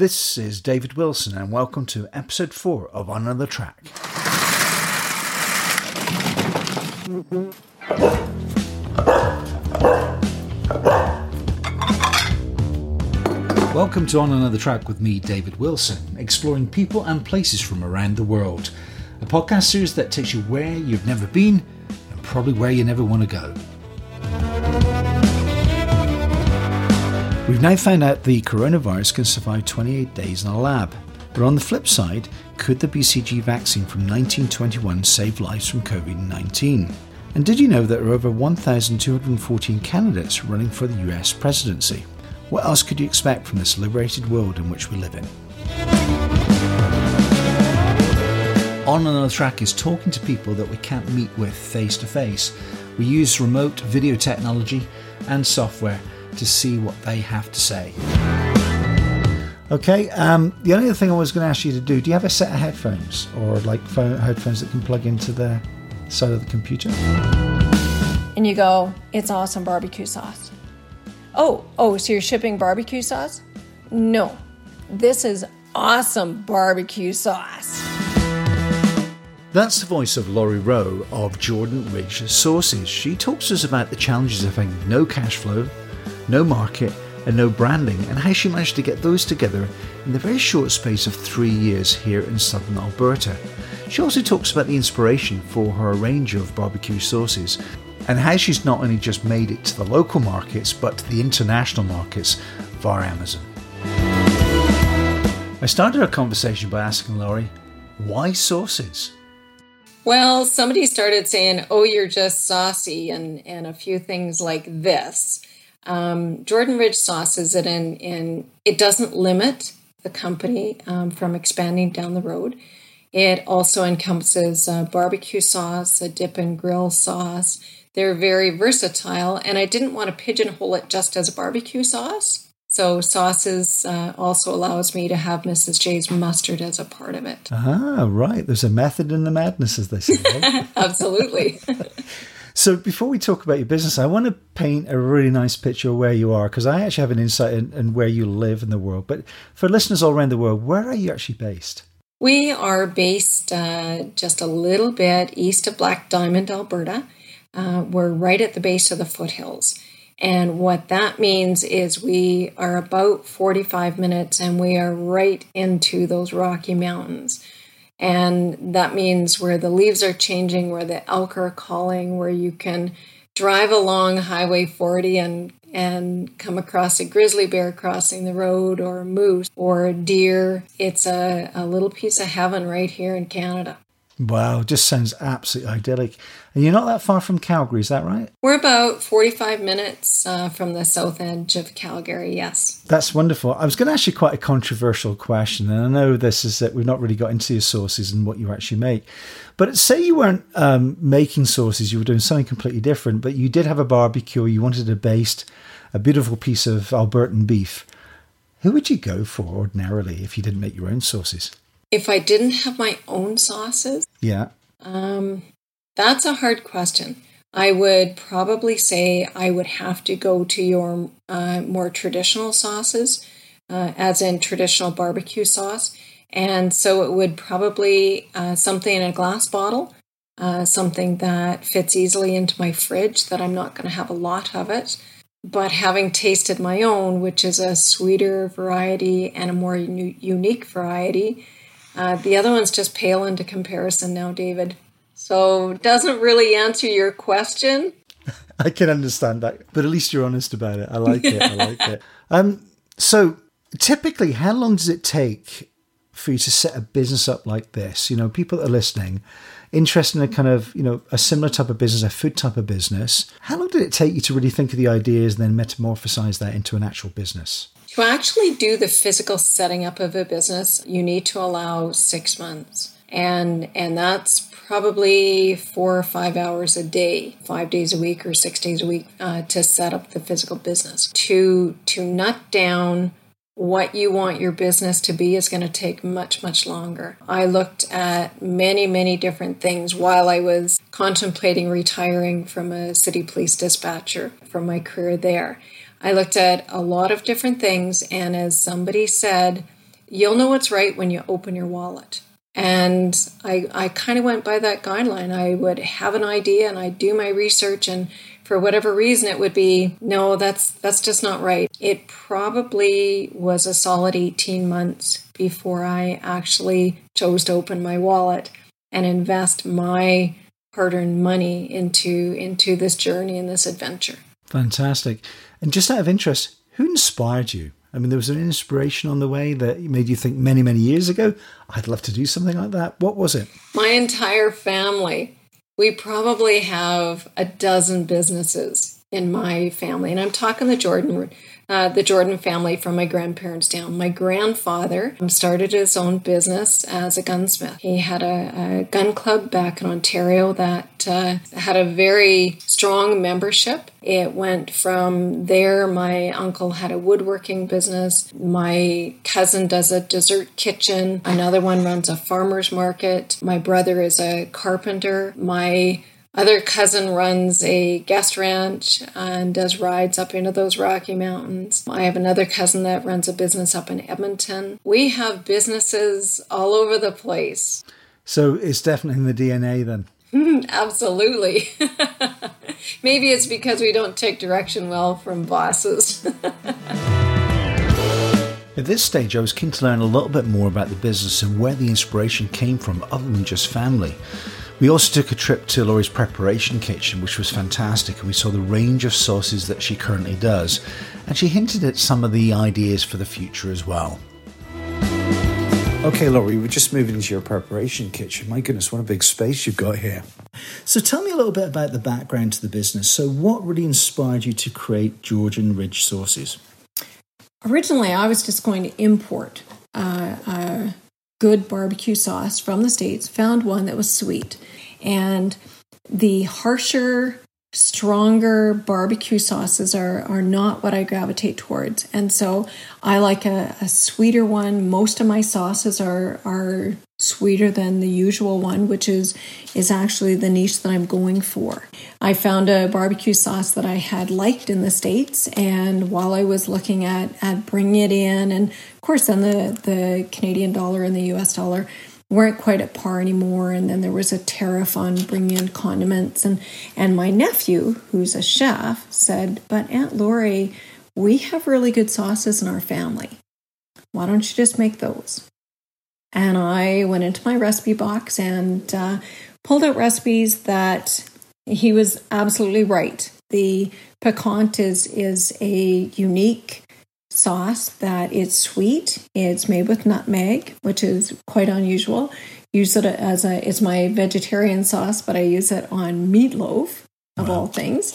This is David Wilson, and welcome to episode 4 of On Another Track. Welcome to On Another Track with me, David Wilson, exploring people and places from around the world. A podcast series that takes you where you've never been and probably where you never want to go. We've now found out the coronavirus can survive 28 days in a lab. But on the flip side, could the BCG vaccine from 1921 save lives from COVID 19? And did you know there are over 1,214 candidates running for the US presidency? What else could you expect from this liberated world in which we live in? On Another Track is talking to people that we can't meet with face to face. We use remote video technology and software to see what they have to say. Okay, um, the only other thing I was going to ask you to do do you have a set of headphones or like phone, headphones that can plug into the side of the computer? And you go, it's awesome barbecue sauce. Oh, oh, so you're shipping barbecue sauce? No, this is awesome barbecue sauce. That's the voice of Laurie Rowe of Jordan Ridge Sauces. She talks to us about the challenges of having no cash flow, no market, and no branding, and how she managed to get those together in the very short space of three years here in southern Alberta. She also talks about the inspiration for her range of barbecue sauces and how she's not only just made it to the local markets but to the international markets via Amazon. I started our conversation by asking Laurie, why sauces? Well, somebody started saying, oh, you're just saucy, and, and a few things like this. Um, Jordan Ridge sauces it in, in it doesn't limit the company um, from expanding down the road. It also encompasses uh, barbecue sauce, a dip and grill sauce. They're very versatile, and I didn't want to pigeonhole it just as a barbecue sauce. So sauces uh, also allows me to have Mrs. J's mustard as a part of it. Ah, right. There's a method in the madness, as they say. Right? Absolutely. So before we talk about your business, I want to paint a really nice picture of where you are because I actually have an insight in, in, where you live in the world. But for listeners all around the world, where are you actually based? We are based uh, just a little bit east of Black Diamond, Alberta. Uh, we're right at the base of the foothills. And what that means is we are about 45 minutes and we are right into those Rocky Mountains. And that means where the leaves are changing, where the elk are calling, where you can drive along Highway 40 and and come across a grizzly bear crossing the road or a moose or a deer. It's a, a little piece of heaven right here in Canada. Wow, just sounds absolutely idyllic. And you're not that far from Calgary, is that right? We're about 45 minutes uh, from the south edge of Calgary, yes. That's wonderful. I was going to ask you quite a controversial question, and I know this is that we've not really got into your sauces and what you actually make. But say you weren't um, making sauces, you were doing something completely different, but you did have a barbecue, you wanted a baste a beautiful piece of Albertan beef. Who would you go for ordinarily if you didn't make your own sauces? If I didn't have my own sauces, yeah, um, that's a hard question. I would probably say I would have to go to your uh, more traditional sauces, uh, as in traditional barbecue sauce. And so it would probably uh, something in a glass bottle, uh, something that fits easily into my fridge, that I'm not going to have a lot of it. But having tasted my own, which is a sweeter variety and a more u- unique variety, uh, the other one's just pale into comparison now, David. So doesn't really answer your question. I can understand that, but at least you're honest about it. I like it. I like it. Um, so typically, how long does it take for you to set a business up like this? You know, people that are listening, interested in a kind of, you know, a similar type of business, a food type of business. How long did it take you to really think of the ideas and then metamorphosize that into an actual business? To actually do the physical setting up of a business, you need to allow six months. And and that's probably four or five hours a day, five days a week or six days a week uh, to set up the physical business. To to nut down what you want your business to be is going to take much much longer. I looked at many many different things while I was contemplating retiring from a city police dispatcher from my career there. I looked at a lot of different things, and as somebody said, you'll know what's right when you open your wallet. And I, I kind of went by that guideline. I would have an idea and I'd do my research and for whatever reason it would be no that's that's just not right it probably was a solid 18 months before i actually chose to open my wallet and invest my hard-earned money into into this journey and this adventure fantastic and just out of interest who inspired you I mean, there was an inspiration on the way that made you think many, many years ago, I'd love to do something like that. What was it? My entire family. We probably have a dozen businesses in my family, and I'm talking the Jordan uh, the Jordan family from my grandparents down. My grandfather started his own business as a gunsmith. He had a, a gun club back in Ontario that uh, had a very strong membership. It went from there. My uncle had a woodworking business. My cousin does a dessert kitchen. Another one runs a farmer's market. My brother is a carpenter. My other cousin runs a guest ranch and does rides up into those Rocky Mountains. I have another cousin that runs a business up in Edmonton. We have businesses all over the place. So it's definitely in the DNA then. Absolutely. Maybe it's because we don't take direction well from bosses. At this stage, I was keen to learn a little bit more about the business and where the inspiration came from, other than just family. We also took a trip to Laurie's preparation kitchen, which was fantastic, and we saw the range of sauces that she currently does. And she hinted at some of the ideas for the future as well. Okay, Laurie, we're just moving into your preparation kitchen. My goodness, what a big space you've got here. So tell me a little bit about the background to the business. So, what really inspired you to create Jordan Ridge sauces? Originally, I was just going to import uh, uh, good barbecue sauce from the States, found one that was sweet. And the harsher, stronger barbecue sauces are, are not what I gravitate towards. And so I like a, a sweeter one. Most of my sauces are, are sweeter than the usual one, which is is actually the niche that I'm going for. I found a barbecue sauce that I had liked in the states, and while I was looking at at bringing it in, and of course, then the the Canadian dollar and the U.S. dollar weren't quite at par anymore, and then there was a tariff on bringing in condiments, and and my nephew, who's a chef, said, "But Aunt Laurie." We have really good sauces in our family. Why don't you just make those? And I went into my recipe box and uh, pulled out recipes that he was absolutely right. The piquant is, is a unique sauce that it's sweet. It's made with nutmeg, which is quite unusual. Use it as a it's my vegetarian sauce, but I use it on meatloaf of wow. all things.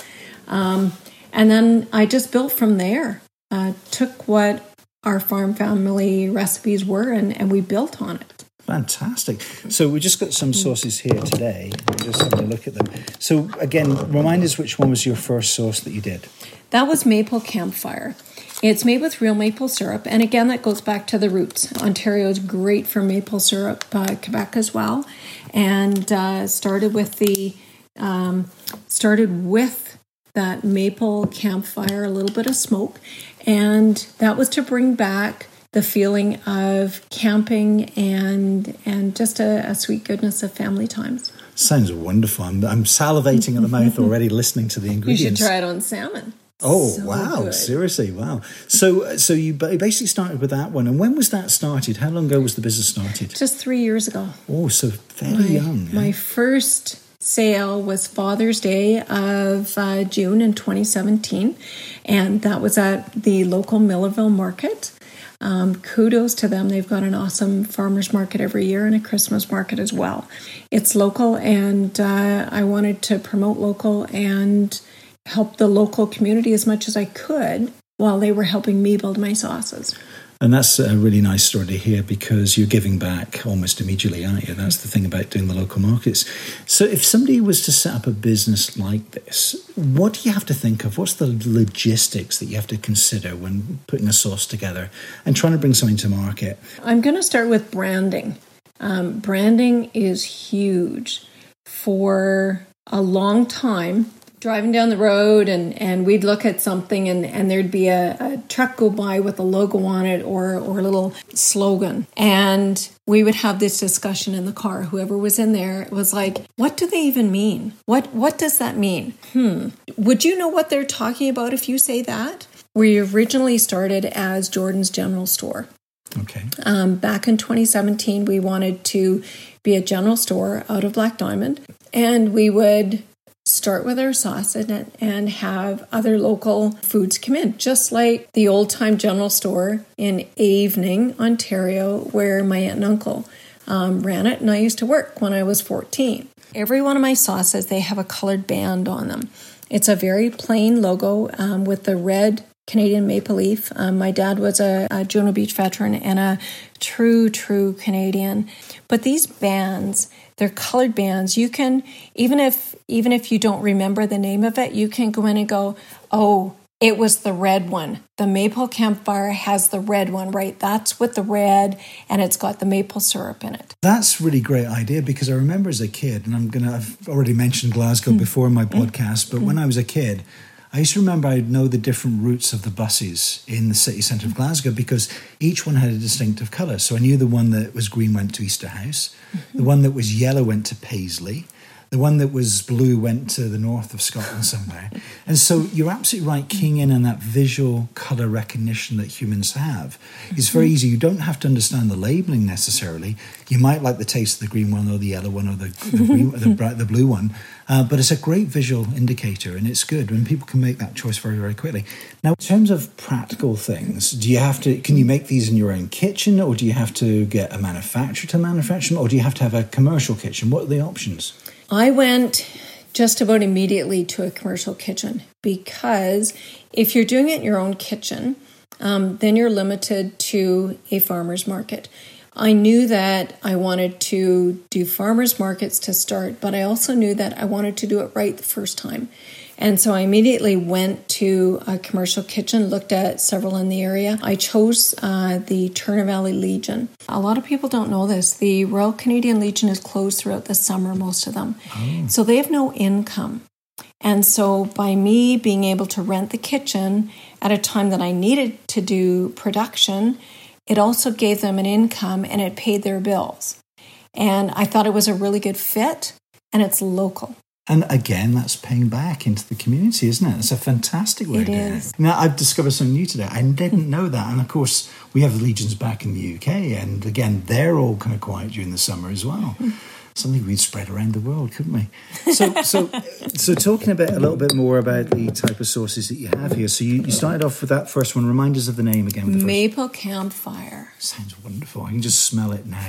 Um, and then I just built from there. Uh, took what our farm family recipes were, and, and we built on it. Fantastic. So we just got some sauces here today. We're just having a look at them. So again, remind us which one was your first sauce that you did. That was maple campfire. It's made with real maple syrup, and again, that goes back to the roots. Ontario is great for maple syrup, uh, Quebec as well, and uh, started with the um, started with that maple campfire, a little bit of smoke, and that was to bring back the feeling of camping and and just a, a sweet goodness of family times. Sounds wonderful. I'm, I'm salivating at the mouth already listening to the ingredients. You should try it on salmon. Oh so wow! Good. Seriously, wow. So, so you basically started with that one, and when was that started? How long ago was the business started? Just three years ago. Oh, so fairly my, young. My first sale was Father's Day of uh, June in 2017, and that was at the local Millarville Market. Um, kudos to them. They've got an awesome farmers market every year and a Christmas market as well. It's local, and uh, I wanted to promote local and help the local community as much as I could while they were helping me build my sauces. And that's a really nice story to hear because you're giving back almost immediately, aren't you? That's the thing about doing the local markets. So, if somebody was to set up a business like this, what do you have to think of? What's the logistics that you have to consider when putting a sauce together and trying to bring something to market? I'm going to start with branding. Um, branding is huge. For a long time, driving down the road and, and we'd look at something and, and there'd be a, a truck go by with a logo on it or, or a little slogan. And we would have this discussion in the car. Whoever was in there was like, what do they even mean? What what does that mean? Hmm. Would you know what they're talking about if you say that? We originally started as Jordan's General Store. Okay. Um, back in 2017, we wanted to be a general store out of Black Diamond, and we would start with our sauce and, and have other local foods come in, just like the old time general store in Avening, Ontario, where my aunt and uncle um, ran it, and I used to work when I was 14. Every one of my sauces, they have a colored band on them. It's a very plain logo um, with the red Canadian maple leaf. Um, my dad was a, a Juno Beach veteran and a true, true Canadian. But these bands, they're colored bands. You can even if even if you don't remember the name of it, you can go in and go, "Oh, it was the red one. The maple campfire has the red one, right? That's with the red, and it's got the maple syrup in it. That's really great idea because I remember as a kid, and I'm gonna I've already mentioned Glasgow mm. before in my mm. podcast, but mm. when I was a kid, I used to remember I'd know the different routes of the buses in the city centre of Glasgow because each one had a distinctive colour. So I knew the one that was green went to Easterhouse, mm-hmm. the one that was yellow went to Paisley, the one that was blue went to the north of Scotland somewhere. and so you're absolutely right, keying in on that visual colour recognition that humans have. It's very easy. You don't have to understand the labelling necessarily. You might like the taste of the green one or the yellow one or the, the, green, the, the blue one. Uh, but it's a great visual indicator and it's good when people can make that choice very, very quickly. Now, in terms of practical things, do you have to, can you make these in your own kitchen or do you have to get a manufacturer to manufacture them or do you have to have a commercial kitchen? What are the options? I went just about immediately to a commercial kitchen because if you're doing it in your own kitchen, um, then you're limited to a farmer's market. I knew that I wanted to do farmers markets to start, but I also knew that I wanted to do it right the first time. And so I immediately went to a commercial kitchen, looked at several in the area. I chose uh, the Turner Valley Legion. A lot of people don't know this. The Royal Canadian Legion is closed throughout the summer, most of them. Oh. So they have no income. And so by me being able to rent the kitchen at a time that I needed to do production, it also gave them an income and it paid their bills. And I thought it was a really good fit and it's local. And again, that's paying back into the community, isn't it? It's a fantastic way it to do it. Now, I've discovered something new today. I didn't know that. And of course, we have the legions back in the UK. And again, they're all kind of quiet during the summer as well hmm. Something we'd spread around the world, couldn't we? So, so, so talking a bit, a little bit more about the type of sauces that you have here. So you, you started off with that first one. Remind us of the name again. The Maple Campfire. Sounds wonderful. I can just smell it now.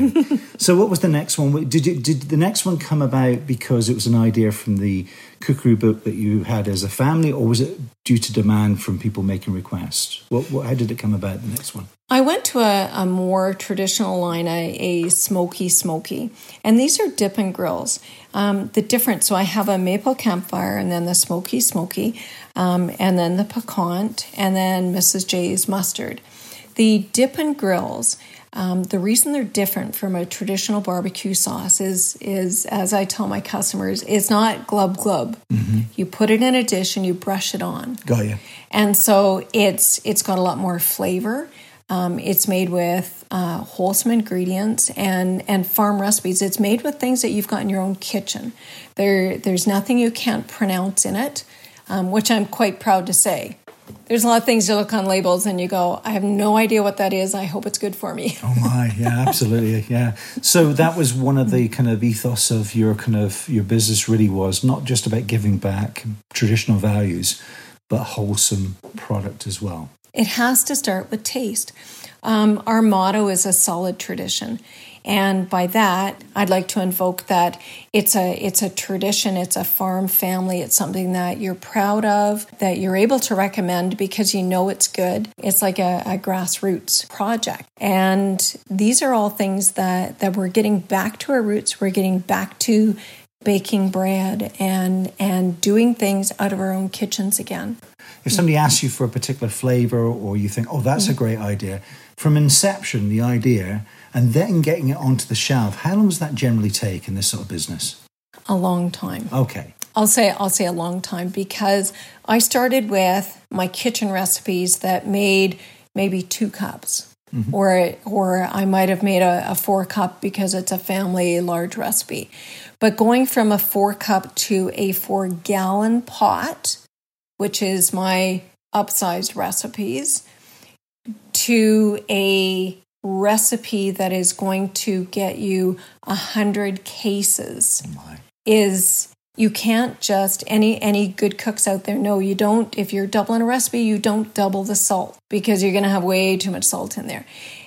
so, what was the next one? Did you, did the next one come about because it was an idea from the cookery book that you had as a family, or was it due to demand from people making requests? What, what how did it come about? The next one. I went to a, a more traditional line, a, a, smoky smoky, and these are dip and grills. Um, the difference, so I have a maple campfire, and then the smoky smoky, um, and then the piquant, and then Mrs. J's mustard. The dip and grills um, the reason they're different from a traditional barbecue sauce is, is as I tell my customers, it's not glub glub. Mm-hmm. You put it in a dish and you brush it on. Got you. And so it's it's got a lot more flavor. Um, it's made with uh, wholesome ingredients and and farm recipes. It's made with things that you've got in your own kitchen. There there's nothing you can't pronounce in it, um, which I'm quite proud to say there's a lot of things you look on labels and you go, I have no idea what that is. I hope it's good for me. oh my, yeah, absolutely, yeah. So that was one of the kind of ethos of your kind of your business. Really was not just about giving back traditional values, but wholesome product as well. It has to start with taste. Um, our motto is a solid tradition. And by that, I'd like to invoke that it's a it's a tradition, it's a farm family, it's something that you're proud of, that you're able to recommend because you know it's good. It's like a, a grassroots project. And these are all things that that we're getting back to our roots, we're getting back to baking bread and and doing things out of our own kitchens again. If somebody asks you for a particular flavor or you think, "Oh, that's a great idea," from inception, the idea and then getting it onto the shelf. How long does that generally take in this sort of business? A long time. Okay. I'll say I'll say a long time because I started with my kitchen recipes that made maybe two cups. Mm-hmm. Or, or I might have made a, a four cup because it's a family large recipe. But going from a four cup to a four gallon pot, which is my upsized recipes, to a recipe that is going to get you a hundred cases oh is you can't just any any good cooks out there know you don't if you're doubling a recipe you don't double the salt because you're going to have way too much salt in there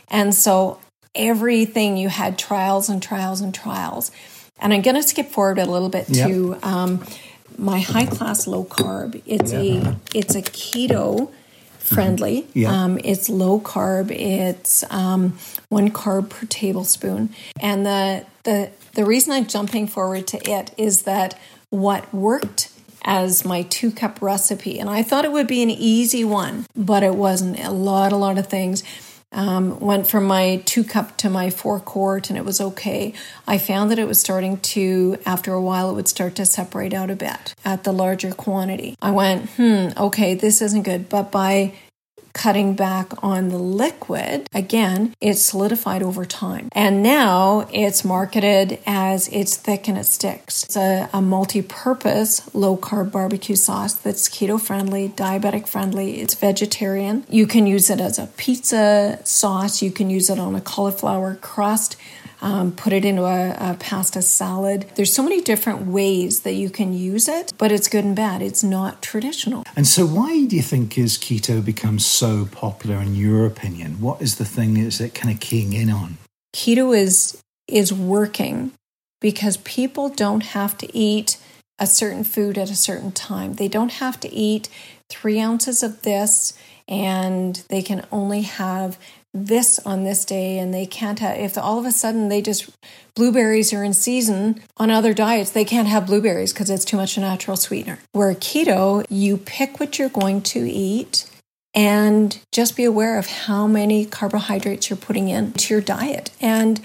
and so everything you had trials and trials and trials and i'm going to skip forward a little bit yep. to um, my high class low carb it's yeah. a it's a keto friendly mm-hmm. yeah. um, it's low carb it's um, one carb per tablespoon and the the the reason i'm jumping forward to it is that what worked as my two cup recipe. And I thought it would be an easy one, but it wasn't. A lot, a lot of things. Um, went from my two cup to my four quart and it was okay. I found that it was starting to, after a while, it would start to separate out a bit at the larger quantity. I went, hmm, okay, this isn't good. But by cutting back on the liquid, again, it's solidified over time. And now it's marketed as it's thick and it sticks. It's a, a multi purpose low carb barbecue sauce that's keto friendly, diabetic friendly, it's vegetarian. You can use it as a pizza sauce, you can use it on a cauliflower crust um, put it into a, a pasta salad. There's so many different ways that you can use it, but it's good and bad. It's not traditional. And so, why do you think is keto become so popular in your opinion? What is the thing is it kind of keying in on? Keto is is working because people don't have to eat a certain food at a certain time. They don't have to eat three ounces of this and they can only have this on this day and they can't have if all of a sudden they just blueberries are in season on other diets they can't have blueberries because it's too much a natural sweetener. Where keto you pick what you're going to eat and just be aware of how many carbohydrates you're putting into your diet. And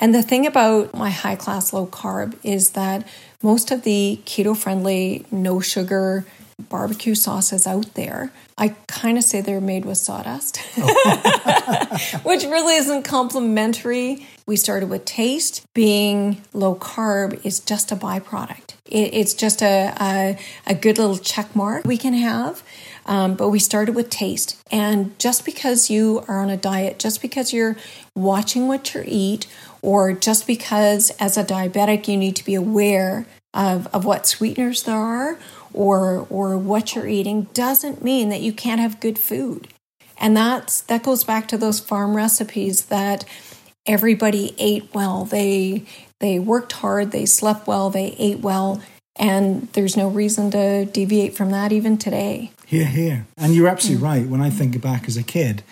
and the thing about my high class low carb is that most of the keto friendly no sugar barbecue sauces out there. I kind of say they're made with sawdust, which really isn't complimentary. We started with taste. Being low carb is just a byproduct. It, it's just a, a, a, good little check mark we can have. Um, but we started with taste. And just because you are on a diet, just because you're watching what you eat, or just because as a diabetic you need to be aware of, of what sweeteners there are or or what you're eating doesn't mean that you can't have good food. And that's that goes back to those farm recipes that everybody ate well. They they worked hard, they slept well, they ate well, and there's no reason to deviate from that even today. Here, here. And you're absolutely mm-hmm. right. When I think back as a kid,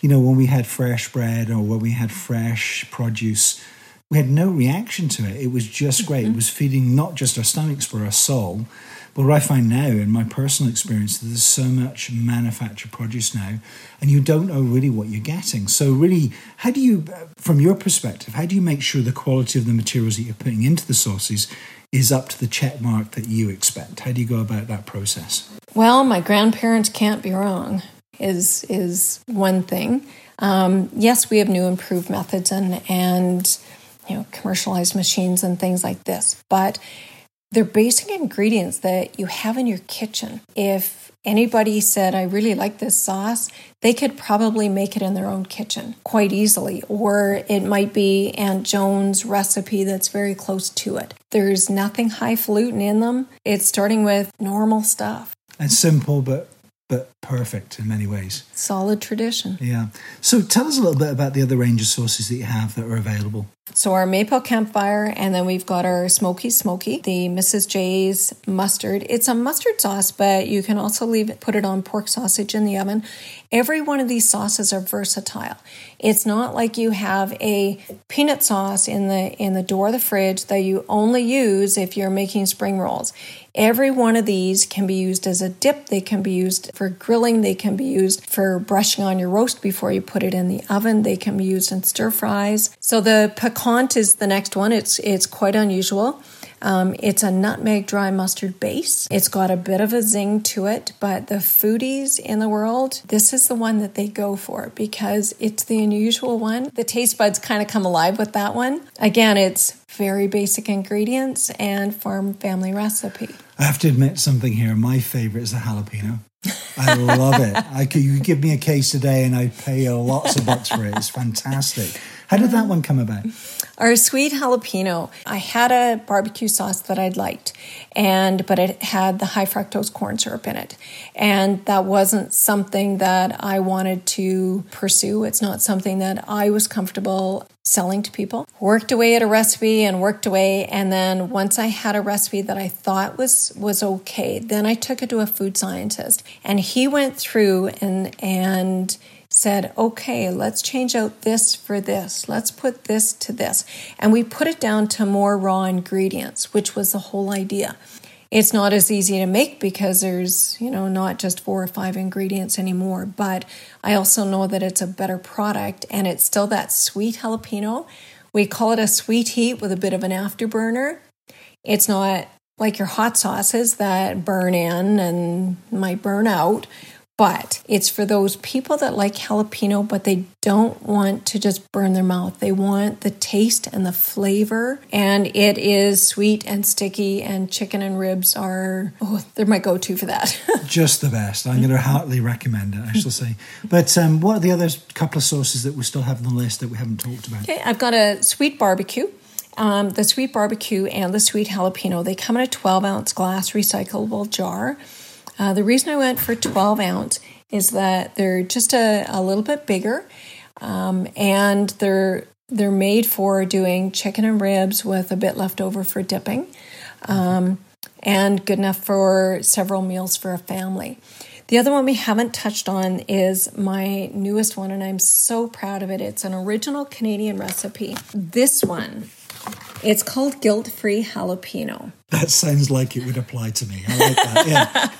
you know, when we had fresh bread or when we had fresh produce, we had no reaction to it. It was just great. Mm-hmm. It was feeding not just our stomachs, but our soul. But what I find now, in my personal experience, is there's so much manufactured produce now, and you don't know really what you're getting. So, really, how do you, from your perspective, how do you make sure the quality of the materials that you're putting into the sauces is up to the check mark that you expect? How do you go about that process? Well, my grandparents can't be wrong. Is is one thing. Um, yes, we have new improved methods and and you know commercialized machines and things like this, but they're basic ingredients that you have in your kitchen. If anybody said, I really like this sauce, they could probably make it in their own kitchen quite easily. Or it might be Aunt Joan's recipe that's very close to it. There's nothing highfalutin in them. It's starting with normal stuff. And simple, but but perfect in many ways. Solid tradition. Yeah. So tell us a little bit about the other range of sources that you have that are available. So our maple campfire, and then we've got our smoky smoky, the Mrs. J's mustard. It's a mustard sauce, but you can also leave it, put it on pork sausage in the oven. Every one of these sauces are versatile. It's not like you have a peanut sauce in the in the door of the fridge that you only use if you're making spring rolls. Every one of these can be used as a dip. They can be used for grilling. They can be used for brushing on your roast before you put it in the oven. They can be used in stir fries. So the piquant is the next one. It's it's quite unusual. Um, it's a nutmeg dry mustard base. It's got a bit of a zing to it, but the foodies in the world, this is the one that they go for because it's the unusual one. The taste buds kind of come alive with that one. Again, it's very basic ingredients and farm family recipe. I have to admit something here. My favorite is the jalapeno. I love it. I could, you give me a case today and I'd pay lots of bucks for it. It's fantastic. How did that one come about? Our sweet jalapeno. I had a barbecue sauce that I'd liked, and but it had the high fructose corn syrup in it, and that wasn't something that I wanted to pursue. It's not something that I was comfortable selling to people. Worked away at a recipe and worked away, and then once I had a recipe that I thought was was okay, then I took it to a food scientist, and he went through and and said, okay, let's change out this for this. Let's put this to this. And we put it down to more raw ingredients, which was the whole idea. It's not as easy to make because there's, you know, not just four or five ingredients anymore. But I also know that it's a better product and it's still that sweet jalapeno. We call it a sweet heat with a bit of an afterburner. It's not like your hot sauces that burn in and might burn out but it's for those people that like jalapeno, but they don't want to just burn their mouth. They want the taste and the flavor. And it is sweet and sticky, and chicken and ribs are, oh, they're my go to for that. just the best. I'm going to heartily recommend it, I shall say. But um, what are the other couple of sauces that we still have on the list that we haven't talked about? Okay, I've got a sweet barbecue. Um, the sweet barbecue and the sweet jalapeno, they come in a 12 ounce glass recyclable jar. Uh, the reason I went for 12 ounce is that they're just a, a little bit bigger um, and they're they're made for doing chicken and ribs with a bit left over for dipping um, and good enough for several meals for a family. The other one we haven't touched on is my newest one, and I'm so proud of it. It's an original Canadian recipe. This one it's called Guilt Free Jalapeno. That sounds like it would apply to me. I like that.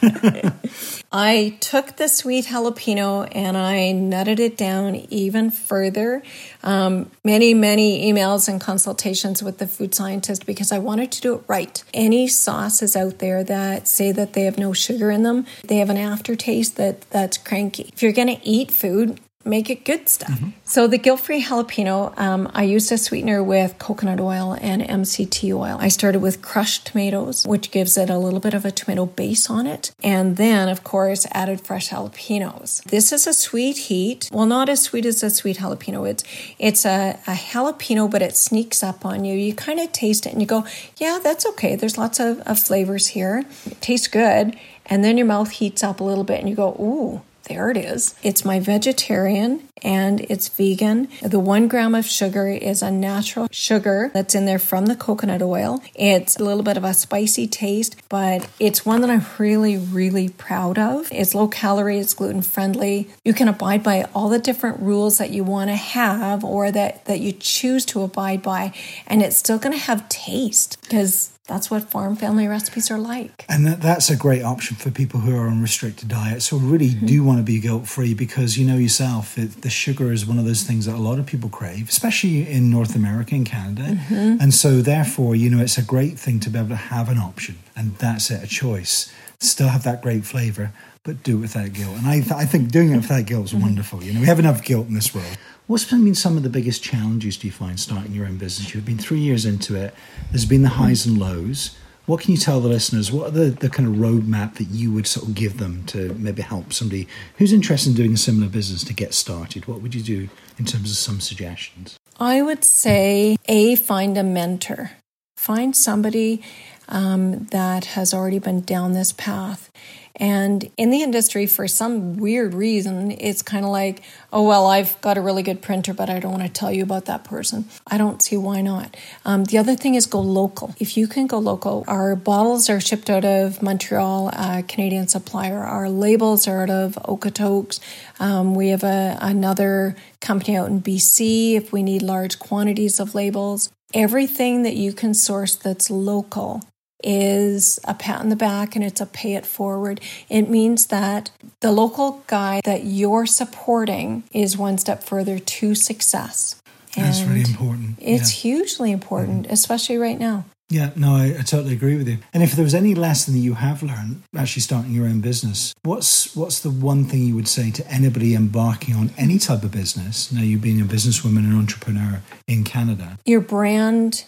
Yeah. I took the sweet jalapeno and I nutted it down even further. Um, many, many emails and consultations with the food scientist because I wanted to do it right. Any sauces out there that say that they have no sugar in them, they have an aftertaste that that's cranky. If you're going to eat food, make it good stuff. Mm-hmm. So the guilt-free jalapeno, um, I used a sweetener with coconut oil and MCT oil. I started with crushed tomatoes, which gives it a little bit of a tomato base on it, and then of course added fresh jalapenos. This is a sweet heat. Well, not as sweet as a sweet jalapeno. It's it's a, a jalapeno, but it sneaks up on you. You kind of taste it and you go, yeah, that's okay. There's lots of, of flavors here. It tastes good. And then your mouth heats up a little bit and you go, ooh, there it is. It's my vegetarian and it's vegan. The one gram of sugar is a natural sugar that's in there from the coconut oil. It's a little bit of a spicy taste, but it's one that I'm really, really proud of. It's low calorie, it's gluten friendly. You can abide by all the different rules that you want to have or that, that you choose to abide by, and it's still going to have taste because that's what farm family recipes are like. And that, that's a great option for people who are on restricted diets. or really mm-hmm. do want to be guilt free because you know yourself, it, the sugar is one of those things that a lot of people crave, especially in North America and Canada. Mm-hmm. And so therefore, you know, it's a great thing to be able to have an option, and that's it, a choice. Still have that great flavor, but do it without guilt. And I, th- I think doing it without guilt is mm-hmm. wonderful. You know, we have enough guilt in this world. What's been some of the biggest challenges do you find starting your own business? You've been three years into it. There's been the highs and lows. What can you tell the listeners? What are the, the kind of roadmap that you would sort of give them to maybe help somebody who's interested in doing a similar business to get started? What would you do in terms of some suggestions? I would say A, find a mentor. Find somebody um, that has already been down this path. And in the industry, for some weird reason, it's kind of like, oh, well, I've got a really good printer, but I don't want to tell you about that person. I don't see why not. Um, the other thing is go local. If you can go local, our bottles are shipped out of Montreal, a Canadian supplier. Our labels are out of Okotoks. Um, we have a, another company out in BC if we need large quantities of labels. Everything that you can source that's local is a pat on the back and it's a pay it forward. It means that the local guy that you're supporting is one step further to success. And That's really important. It's yeah. hugely important, mm-hmm. especially right now. Yeah, no, I, I, totally agree with you. And if there was any lesson that you have learned actually starting your own business, what's what's the one thing you would say to anybody embarking on any type of business? Now, you being a businesswoman and entrepreneur in Canada, your brand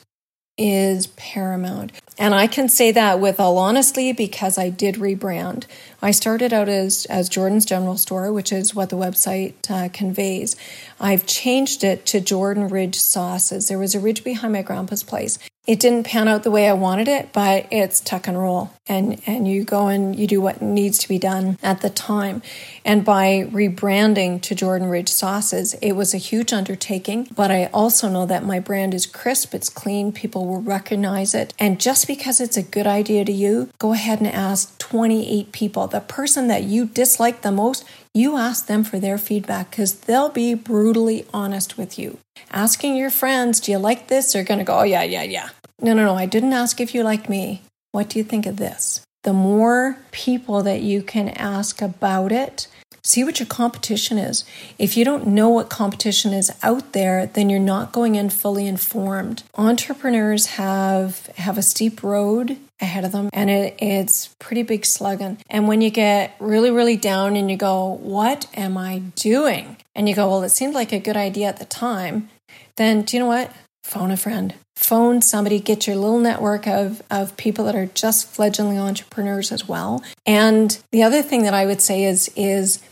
is paramount. And I can say that with all honesty because I did rebrand. I started out as, as Jordan's General Store, which is what the website uh, conveys. I've changed it to Jordan Ridge Sauces. There was a ridge behind my grandpa's place it didn't pan out the way I wanted it, but it's tuck and roll. And, and you go and you do what needs to be done at the time. And by rebranding to Jordan Ridge sauces, it was a huge undertaking. But I also know that my brand is crisp, it's clean, people will recognize it. And just because it's a good idea to you, go ahead and ask 28 people. The person that you dislike the most, you ask them for their feedback because they'll be brutally honest with you. Asking your friends, do you like this? They're going to go, oh, yeah, yeah, yeah. No, no, no. I didn't ask if you like me. What do you think of this? The more people that you can ask about it, see what your competition is. If you don't know what competition is out there, then you're not going in fully informed. Entrepreneurs have have a steep road ahead of them and it, it's pretty big slugging. And when you get really, really down and you go, What am I doing? And you go, Well, it seemed like a good idea at the time, then do you know what? Phone a friend. Phone somebody, get your little network of, of people that are just fledgling entrepreneurs as well. And the other thing that I would say is is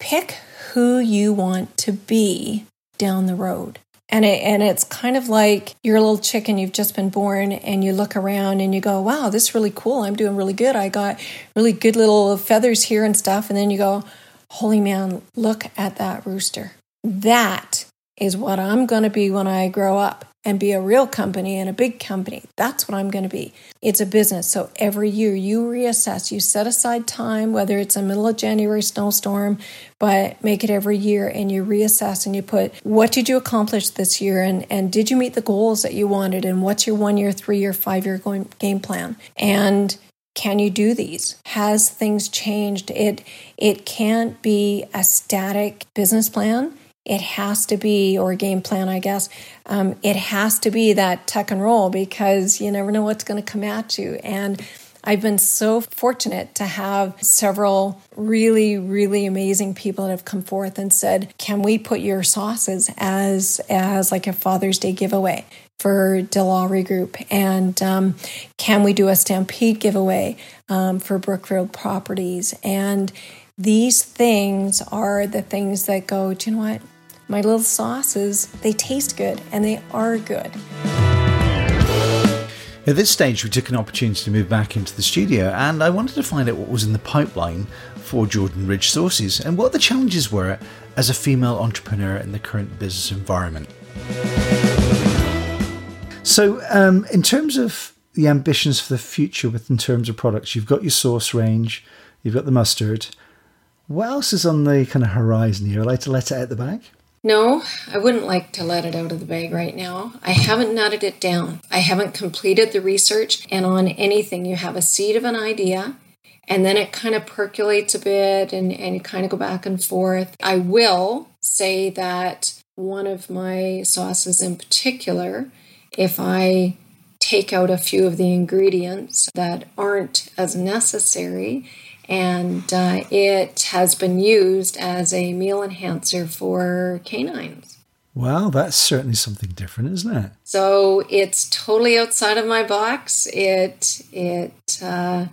pick who you want to be down the road. And it, and it's kind of like you're a little chicken, you've just been born, and you look around and you go, wow, this is really cool. I'm doing really good. I got really good little feathers here and stuff. And then you go, holy man, look at that rooster. That is what I'm going to be when I grow up and be a real company and a big company. That's what I'm going to be. It's a business. So every year you reassess, you set aside time, whether it's a middle of January snowstorm, but make it every year and you reassess and you put what did you accomplish this year and, and did you meet the goals that you wanted and what's your one year, three year, five year game plan? And can you do these has things changed it it can't be a static business plan it has to be, or game plan, I guess, um, it has to be that tuck and roll because you never know what's going to come at you. And I've been so fortunate to have several really, really amazing people that have come forth and said, "Can we put your sauces as as like a Father's Day giveaway?" for Dilawri Group? And um, can we do a Stampede giveaway um, for Brookfield Properties? And these things are the things that go, do you know what? My little sauces, they taste good and they are good. At this stage, we took an opportunity to move back into the studio, and I wanted to find out what was in the pipeline for Jordan Ridge Sauces and what the challenges were as a female entrepreneur in the current business environment. So, um, in terms of the ambitions for the future, with in terms of products, you've got your sauce range, you've got the mustard. What else is on the kind of horizon here? I like to let it out the bag. No, I wouldn't like to let it out of the bag right now. I haven't nutted it down. I haven't completed the research, and on anything, you have a seed of an idea, and then it kind of percolates a bit and, and you kind of go back and forth. I will say that one of my sauces in particular, if I take out a few of the ingredients that aren't as necessary and uh, it has been used as a meal enhancer for canines. Wow, that's certainly something different, isn't it? So it's totally outside of my box. It it uh,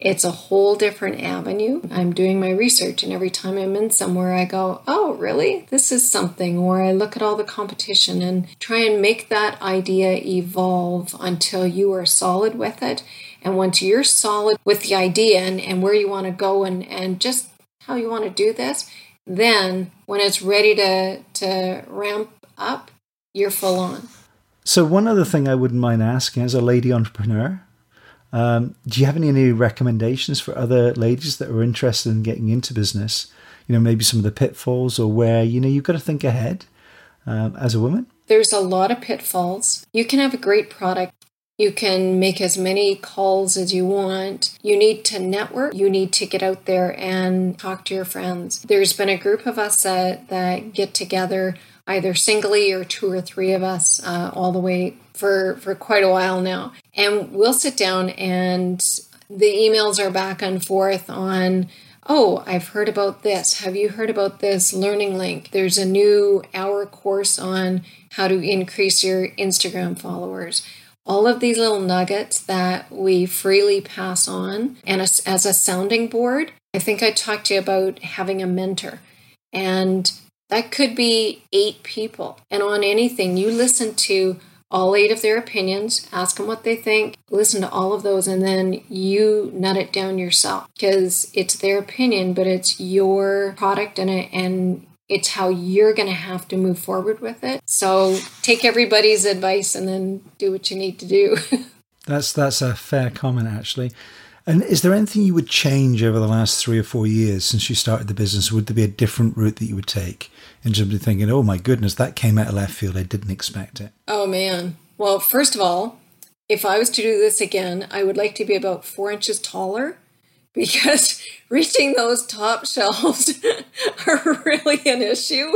it's a whole different avenue. I'm doing my research, and every time I'm in somewhere, I go, "Oh, really? This is something." Or I look at all the competition and try and make that idea evolve until you are solid with it and once you're solid with the idea and, and where you want to go and, and just how you want to do this, then when it's ready to, to ramp up, you're full on. So, one other thing I wouldn't mind asking as a lady entrepreneur, um, do you have any, any recommendations for other ladies that are interested in getting into business? You know, maybe some of the pitfalls or where, you know, you've got to think ahead um, as a woman? There's a lot of pitfalls. You can have a great product you can make as many calls as you want. You need to network. You need to get out there and talk to your friends. There's been a group of us that, that get together either singly or two or three of us, uh, all the way for for quite a while now, and we'll sit down and the emails are back and forth on oh, I've heard about this. Have you heard about this learning link? There's a new hour course on how to increase your Instagram followers. All of these little nuggets that we freely pass on, and as, as a sounding board, I think I talked to you about having a mentor, and that could be eight people. And on anything, you listen to all eight of their opinions, ask them what they think, listen to all of those, and then you nut it down yourself because it's their opinion, but it's your product and it, and it's how you're going to have to move forward with it. So take everybody's advice and then do what you need to do. that's that's a fair comment, actually. And is there anything you would change over the last three or four years since you started the business? Would there be a different route that you would take in terms of thinking, oh my goodness, that came out of left field. I didn't expect it? Oh man. Well, first of all, if I was to do this again, I would like to be about four inches taller because reaching those top shelves are really an issue.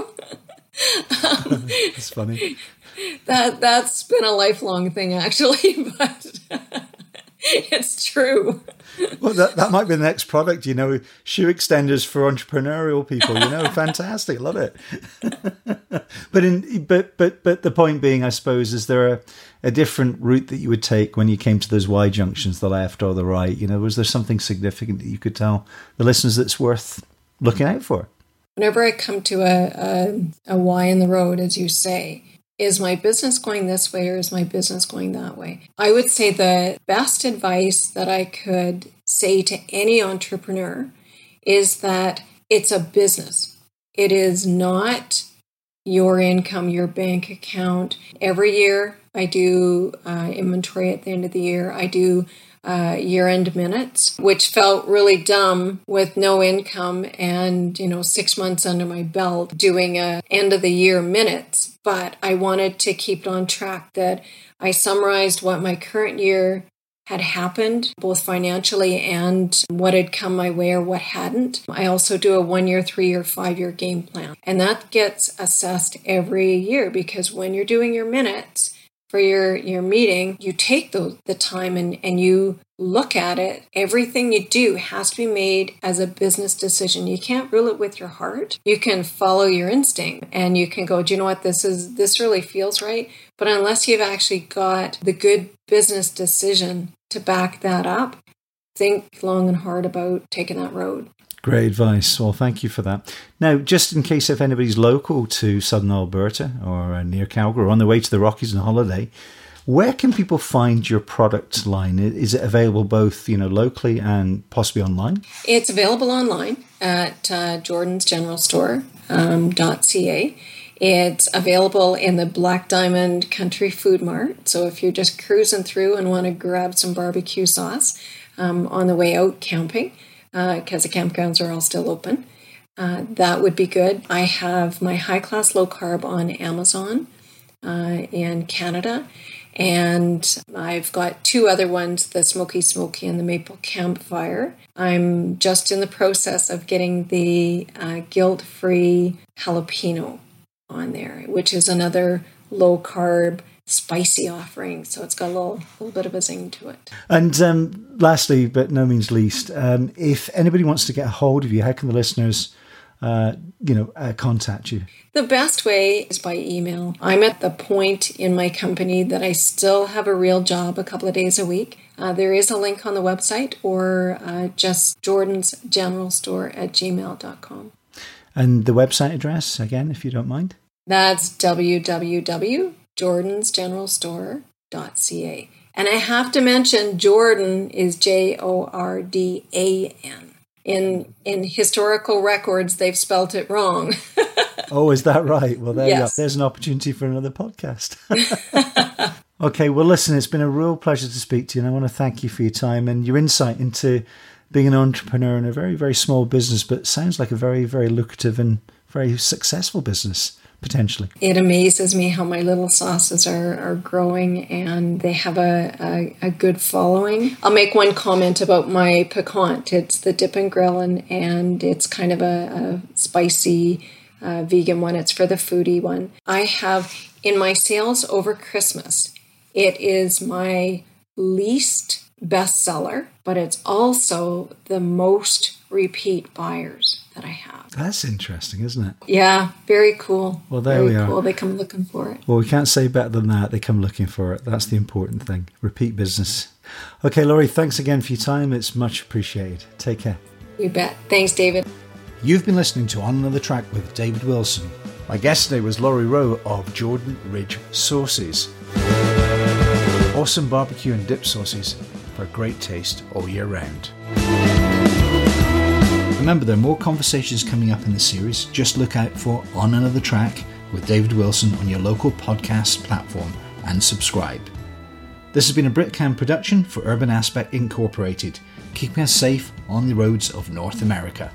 um, it's funny. That that's been a lifelong thing, actually, but it's true well, that, that might be the next product, you know, shoe extenders for entrepreneurial people, you know, fantastic, love it. but in but but but the point being, I suppose, is there a, a different route that you would take when you came to those Y junctions, the left or the right? You know, was there something significant that you could tell the listeners that's worth looking out for? Whenever I come to a, a, a Y in the road, as you say, is my business going this way or is my business going that way? I would say the best advice that I could say to any entrepreneur is that it's a business. It is not your income, your bank account. Every year, I do uh, inventory at the end of the year. I do uh, year end minutes, which felt really dumb with no income and, you know, six months under my belt doing a end of the year minutes. But I wanted to keep it on track that I summarized what my current year had happened, both financially and what had come my way or what hadn't. I also do a one year, three year, five year game plan. And that gets assessed every year because when you're doing your minutes, for your your meeting you take the, the time and and you look at it. Everything you do has to be made as a business decision. You can't rule it with your heart. You can follow your instinct and you can go do you know what? This is this really feels right. But unless you've actually got the good business decision to back that up think long and hard about taking that road Great advice. Well, thank you for that. Now, just in case if anybody's local to southern Alberta or uh, near Calgary or on their way to the Rockies on holiday, where can people find your product line? Is it available both, you know, locally and possibly online? It's available online at uh, Jordan's General Store um, .ca. It's available in the Black Diamond Country Food Mart. So if you're just cruising through and want to grab some barbecue sauce um, on the way out camping, because uh, the campgrounds are all still open. Uh, that would be good. I have my high class low carb on Amazon uh, in Canada, and I've got two other ones the Smoky Smoky and the Maple Campfire. I'm just in the process of getting the uh, guilt free jalapeno on there, which is another low carb spicy offering. So it's got a little, little bit of a zing to it. And um, lastly, but no means least, um, if anybody wants to get a hold of you, how can the listeners? Uh, you know, uh, contact you? The best way is by email. I'm at the point in my company that I still have a real job a couple of days a week. Uh, there is a link on the website or uh, just Jordan's General Store at gmail.com. And the website address, again, if you don't mind? That's www jordansgeneralstore.ca. And I have to mention Jordan is J O R D A N. In in historical records they've spelt it wrong. oh, is that right? Well, there yes. There's an opportunity for another podcast. okay, well, listen, it's been a real pleasure to speak to you, and I want to thank you for your time and your insight into being an entrepreneur in a very, very small business, but sounds like a very, very lucrative and very successful business potentially. It amazes me how my little sauces are, are growing and they have a, a, a good following. I'll make one comment about my piquant. It's the dip and grill and, and it's kind of a, a spicy uh, vegan one, it's for the foodie one. I have in my sales over Christmas, it is my least bestseller, but it's also the most repeat buyers that I have. That's interesting, isn't it? Yeah, very cool. Well, there very we are. Cool. They come looking for it. Well, we can't say better than that. They come looking for it. That's the important thing. Repeat business. Okay, Laurie, thanks again for your time. It's much appreciated. Take care. You bet. Thanks, David. You've been listening to On Another Track with David Wilson. My guest today was Laurie Rowe of Jordan Ridge Sauces. Awesome barbecue and dip sauces for a great taste all year round. Remember, there are more conversations coming up in the series. Just look out for On Another Track with David Wilson on your local podcast platform and subscribe. This has been a Britcam production for Urban Aspect Incorporated, keeping us safe on the roads of North America.